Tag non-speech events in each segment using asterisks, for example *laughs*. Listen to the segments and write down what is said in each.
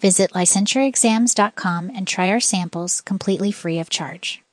Visit licensureexams.com and try our samples completely free of charge.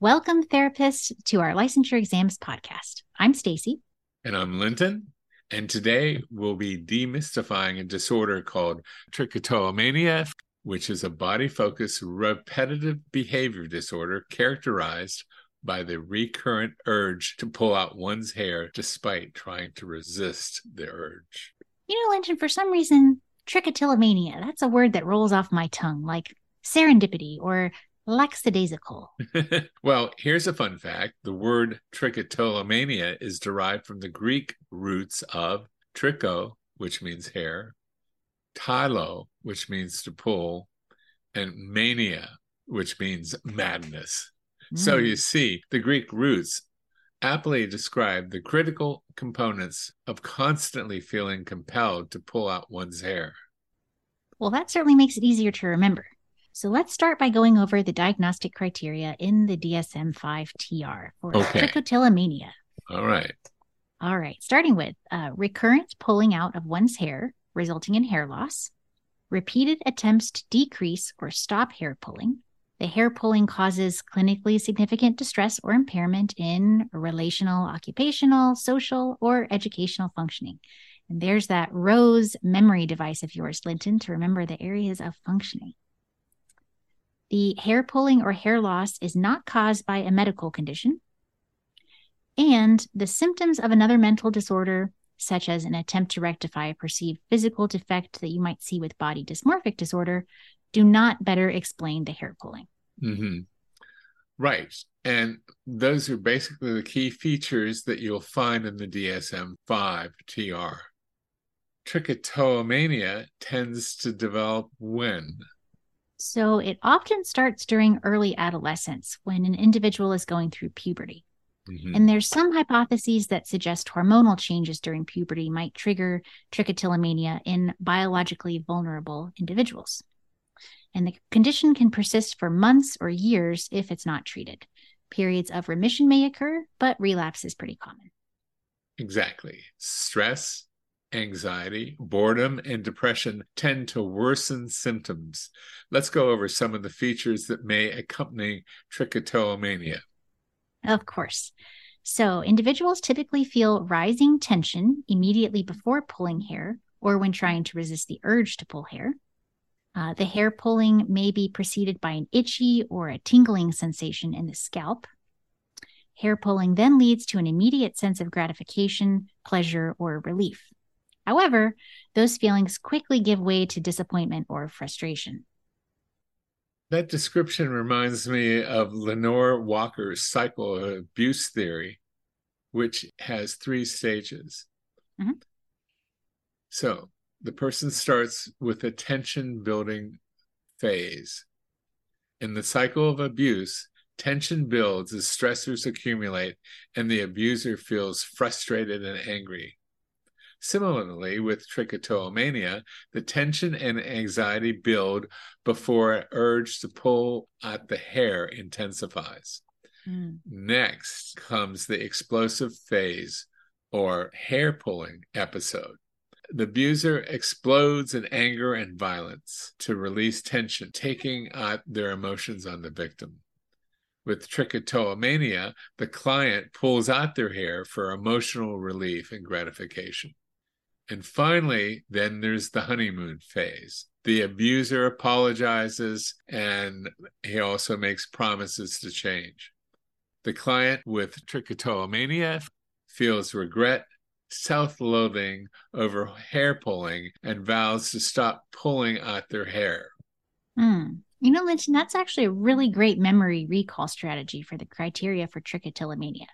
Welcome, therapists, to our licensure exams podcast. I'm Stacy. And I'm Linton. And today we'll be demystifying a disorder called trichotillomania, which is a body focused repetitive behavior disorder characterized by the recurrent urge to pull out one's hair despite trying to resist the urge. You know, Linton, for some reason, trichotillomania, that's a word that rolls off my tongue, like serendipity or lackadaisical. *laughs* well, here's a fun fact the word trichotillomania is derived from the Greek roots of tricho, which means hair, tillo, which means to pull, and mania, which means madness. Mm. So you see, the Greek roots aptly described the critical components of constantly feeling compelled to pull out one's hair. Well, that certainly makes it easier to remember. So let's start by going over the diagnostic criteria in the DSM 5 TR for okay. trichotillomania. All right. All right. Starting with uh, recurrent pulling out of one's hair, resulting in hair loss, repeated attempts to decrease or stop hair pulling. The hair pulling causes clinically significant distress or impairment in relational, occupational, social, or educational functioning. And there's that rose memory device of yours, Linton, to remember the areas of functioning. The hair pulling or hair loss is not caused by a medical condition. And the symptoms of another mental disorder, such as an attempt to rectify a perceived physical defect that you might see with body dysmorphic disorder, do not better explain the hair pulling. Mm-hmm. Right. And those are basically the key features that you'll find in the DSM 5 TR. Trichotillomania tends to develop when? So it often starts during early adolescence when an individual is going through puberty. Mm-hmm. And there's some hypotheses that suggest hormonal changes during puberty might trigger trichotillomania in biologically vulnerable individuals. And the condition can persist for months or years if it's not treated. Periods of remission may occur, but relapse is pretty common. Exactly. Stress, anxiety, boredom, and depression tend to worsen symptoms. Let's go over some of the features that may accompany trichotillomania. Of course. So, individuals typically feel rising tension immediately before pulling hair or when trying to resist the urge to pull hair. Uh, the hair pulling may be preceded by an itchy or a tingling sensation in the scalp. Hair pulling then leads to an immediate sense of gratification, pleasure, or relief. However, those feelings quickly give way to disappointment or frustration. That description reminds me of Lenore Walker's cycle of abuse theory, which has three stages. Mm-hmm. So the person starts with a tension building phase. In the cycle of abuse, tension builds as stressors accumulate and the abuser feels frustrated and angry. Similarly, with trichotillomania, the tension and anxiety build before an urge to pull at the hair intensifies. Mm. Next comes the explosive phase or hair pulling episode. The abuser explodes in anger and violence to release tension, taking out their emotions on the victim. With trichotillomania, the client pulls out their hair for emotional relief and gratification. And finally, then there's the honeymoon phase. The abuser apologizes and he also makes promises to change. The client with trichotillomania feels regret, self loathing over hair pulling, and vows to stop pulling out their hair. Hmm. You know, Linton, that's actually a really great memory recall strategy for the criteria for trichotillomania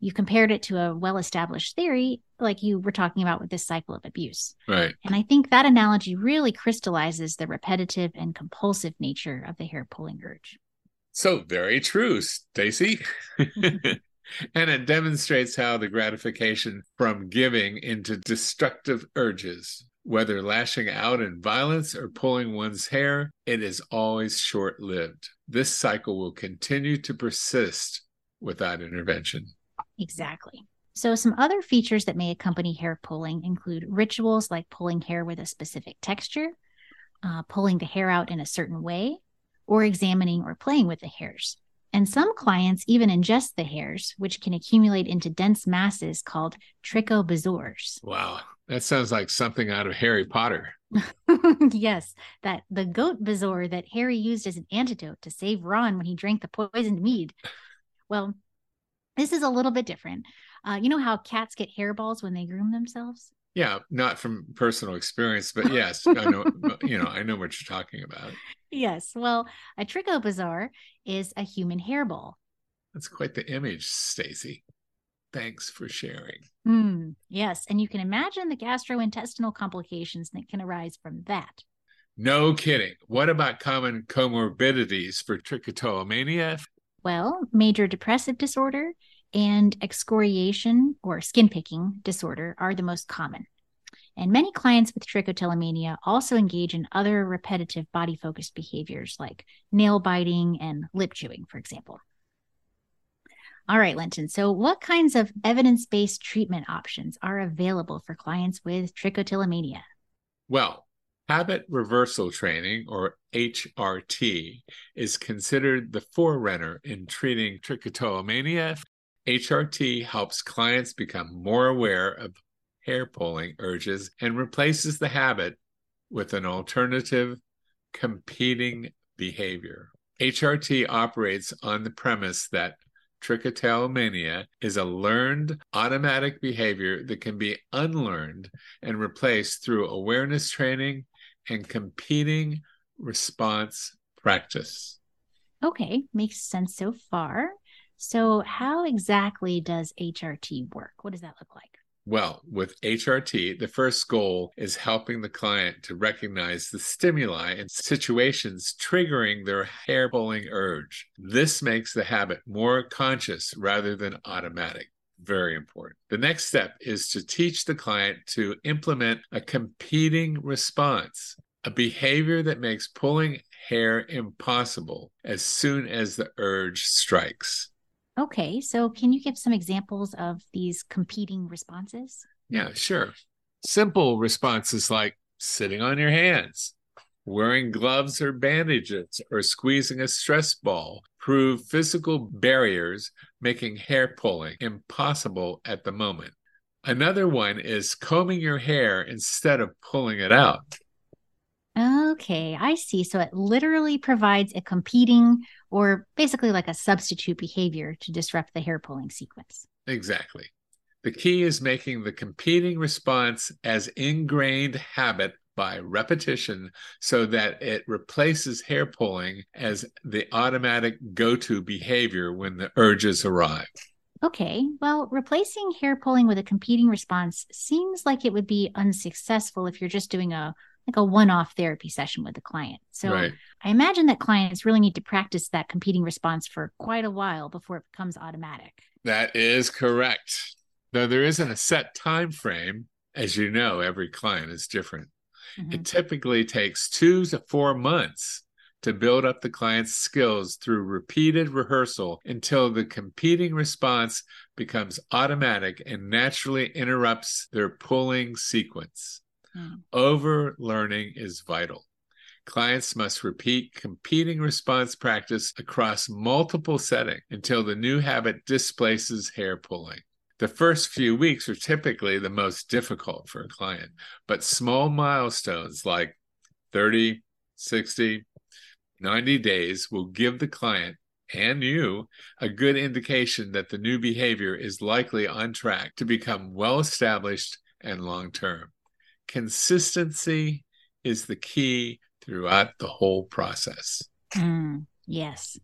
you compared it to a well established theory, like you were talking about with this cycle of abuse. Right. And I think that analogy really crystallizes the repetitive and compulsive nature of the hair pulling urge. So very true, Stacy. *laughs* *laughs* and it demonstrates how the gratification from giving into destructive urges, whether lashing out in violence or pulling one's hair, it is always short lived. This cycle will continue to persist without intervention. Exactly. So, some other features that may accompany hair pulling include rituals like pulling hair with a specific texture, uh, pulling the hair out in a certain way, or examining or playing with the hairs. And some clients even ingest the hairs, which can accumulate into dense masses called trichobezoars. Wow, that sounds like something out of Harry Potter. *laughs* yes, that the goat bezoar that Harry used as an antidote to save Ron when he drank the poisoned mead. Well, this is a little bit different. Uh, you know how cats get hairballs when they groom themselves? Yeah, not from personal experience, but yes, I know. *laughs* you know, I know what you're talking about. Yes. Well, a trichobezoar is a human hairball. That's quite the image, Stacy. Thanks for sharing. Mm, yes, and you can imagine the gastrointestinal complications that can arise from that. No kidding. What about common comorbidities for trichotillomania? Well, major depressive disorder and excoriation or skin picking disorder are the most common. And many clients with trichotillomania also engage in other repetitive body focused behaviors like nail biting and lip chewing, for example. All right, Linton. So, what kinds of evidence based treatment options are available for clients with trichotillomania? Well, habit reversal training, or HRT, is considered the forerunner in treating trichotillomania HRT helps clients become more aware of hair pulling urges and replaces the habit with an alternative competing behavior. HRT operates on the premise that trichotillomania is a learned automatic behavior that can be unlearned and replaced through awareness training and competing response practice. Okay, makes sense so far. So, how exactly does HRT work? What does that look like? Well, with HRT, the first goal is helping the client to recognize the stimuli and situations triggering their hair pulling urge. This makes the habit more conscious rather than automatic. Very important. The next step is to teach the client to implement a competing response, a behavior that makes pulling hair impossible as soon as the urge strikes. Okay, so can you give some examples of these competing responses? Yeah, sure. Simple responses like sitting on your hands, wearing gloves or bandages, or squeezing a stress ball prove physical barriers, making hair pulling impossible at the moment. Another one is combing your hair instead of pulling it out. Okay, I see. So it literally provides a competing or basically like a substitute behavior to disrupt the hair pulling sequence. Exactly. The key is making the competing response as ingrained habit by repetition so that it replaces hair pulling as the automatic go to behavior when the urges arrive. Okay, well, replacing hair pulling with a competing response seems like it would be unsuccessful if you're just doing a like a one-off therapy session with the client. So right. I imagine that clients really need to practice that competing response for quite a while before it becomes automatic. That is correct. Though there isn't a set time frame, as you know, every client is different. Mm-hmm. It typically takes 2 to 4 months to build up the client's skills through repeated rehearsal until the competing response becomes automatic and naturally interrupts their pulling sequence. Mm. Over learning is vital. Clients must repeat competing response practice across multiple settings until the new habit displaces hair pulling. The first few weeks are typically the most difficult for a client, but small milestones like 30, 60, 90 days will give the client and you a good indication that the new behavior is likely on track to become well established and long term. Consistency is the key throughout the whole process. Mm, yes.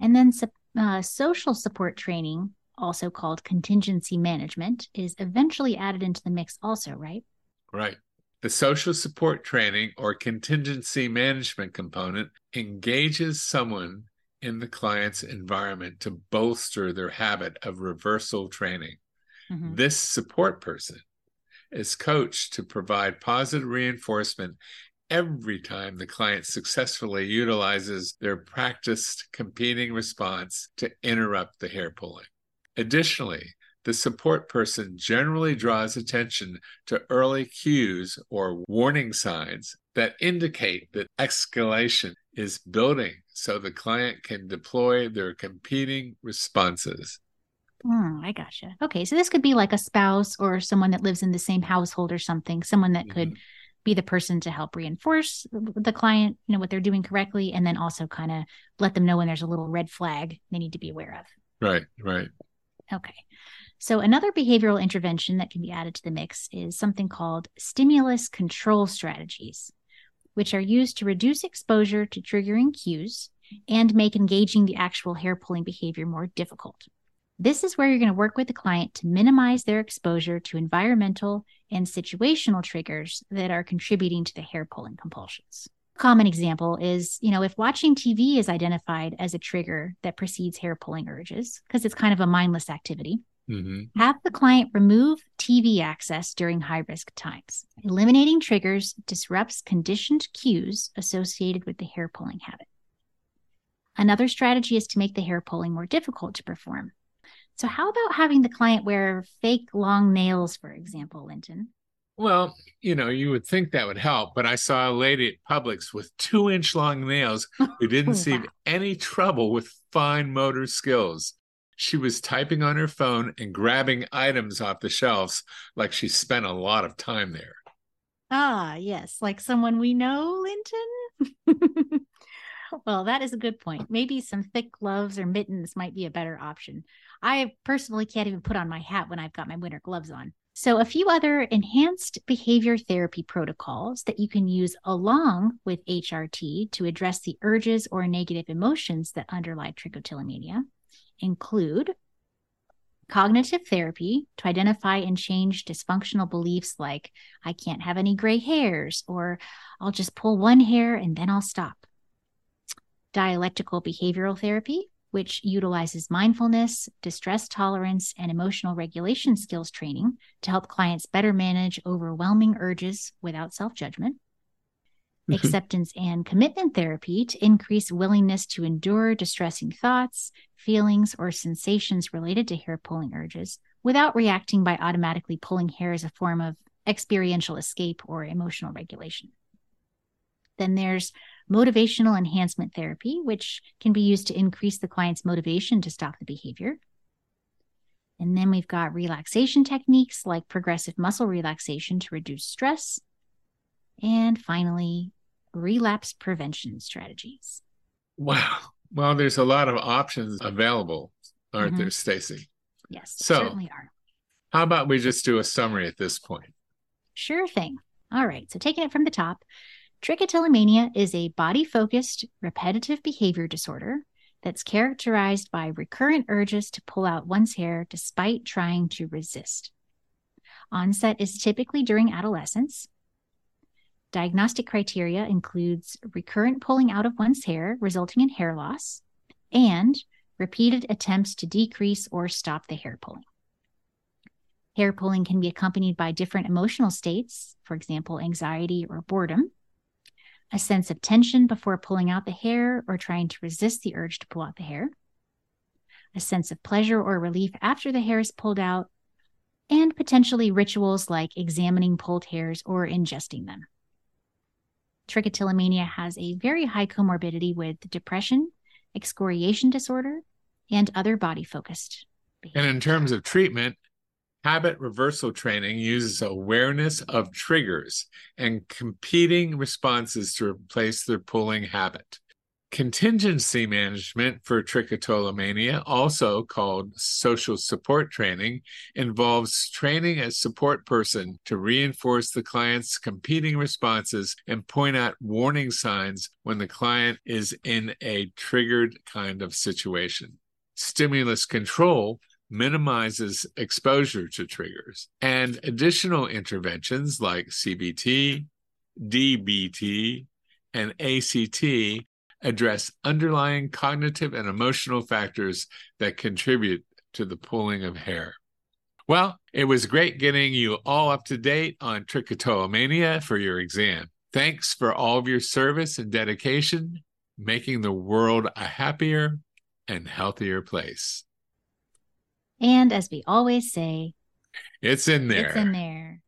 And then uh, social support training, also called contingency management, is eventually added into the mix, also, right? Right. The social support training or contingency management component engages someone in the client's environment to bolster their habit of reversal training. Mm-hmm. This support person is coached to provide positive reinforcement every time the client successfully utilizes their practiced competing response to interrupt the hair pulling. Additionally, the support person generally draws attention to early cues or warning signs that indicate that escalation is building so the client can deploy their competing responses. Mm, I gotcha. Okay, so this could be like a spouse or someone that lives in the same household or something, someone that could mm-hmm. be the person to help reinforce the client, you know, what they're doing correctly, and then also kind of let them know when there's a little red flag they need to be aware of. Right, right. Okay. So, another behavioral intervention that can be added to the mix is something called stimulus control strategies, which are used to reduce exposure to triggering cues and make engaging the actual hair pulling behavior more difficult. This is where you're going to work with the client to minimize their exposure to environmental and situational triggers that are contributing to the hair pulling compulsions. Common example is, you know, if watching TV is identified as a trigger that precedes hair pulling urges, because it's kind of a mindless activity, Mm-hmm. Have the client remove TV access during high risk times. Eliminating triggers disrupts conditioned cues associated with the hair pulling habit. Another strategy is to make the hair pulling more difficult to perform. So, how about having the client wear fake long nails, for example, Linton? Well, you know, you would think that would help, but I saw a lady at Publix with two inch long nails *laughs* who didn't oh, seem any trouble with fine motor skills. She was typing on her phone and grabbing items off the shelves like she spent a lot of time there. Ah, yes, like someone we know, Linton. *laughs* well, that is a good point. Maybe some thick gloves or mittens might be a better option. I personally can't even put on my hat when I've got my winter gloves on. So, a few other enhanced behavior therapy protocols that you can use along with HRT to address the urges or negative emotions that underlie trichotillomania include cognitive therapy to identify and change dysfunctional beliefs like, I can't have any gray hairs, or I'll just pull one hair and then I'll stop. Dialectical behavioral therapy, which utilizes mindfulness, distress tolerance, and emotional regulation skills training to help clients better manage overwhelming urges without self judgment. Mm-hmm. acceptance and commitment therapy to increase willingness to endure distressing thoughts, feelings, or sensations related to hair pulling urges without reacting by automatically pulling hair as a form of experiential escape or emotional regulation. Then there's motivational enhancement therapy, which can be used to increase the client's motivation to stop the behavior. And then we've got relaxation techniques like progressive muscle relaxation to reduce stress. And finally, relapse prevention strategies. Wow. Well, there's a lot of options available, aren't mm-hmm. there, Stacy? Yes, so, certainly are. How about we just do a summary at this point? Sure thing. All right. So, taking it from the top, trichotillomania is a body focused, repetitive behavior disorder that's characterized by recurrent urges to pull out one's hair despite trying to resist. Onset is typically during adolescence, Diagnostic criteria includes recurrent pulling out of one's hair resulting in hair loss and repeated attempts to decrease or stop the hair pulling. Hair pulling can be accompanied by different emotional states, for example, anxiety or boredom, a sense of tension before pulling out the hair or trying to resist the urge to pull out the hair, a sense of pleasure or relief after the hair is pulled out, and potentially rituals like examining pulled hairs or ingesting them trichotillomania has a very high comorbidity with depression, excoriation disorder, and other body focused. And in terms of treatment, habit reversal training uses awareness of triggers and competing responses to replace their pulling habit. Contingency management for trichotillomania, also called social support training, involves training a support person to reinforce the client's competing responses and point out warning signs when the client is in a triggered kind of situation. Stimulus control minimizes exposure to triggers, and additional interventions like CBT, DBT, and ACT address underlying cognitive and emotional factors that contribute to the pulling of hair. Well, it was great getting you all up to date on trichotillomania for your exam. Thanks for all of your service and dedication, making the world a happier and healthier place. And as we always say, it's in there. It's in there.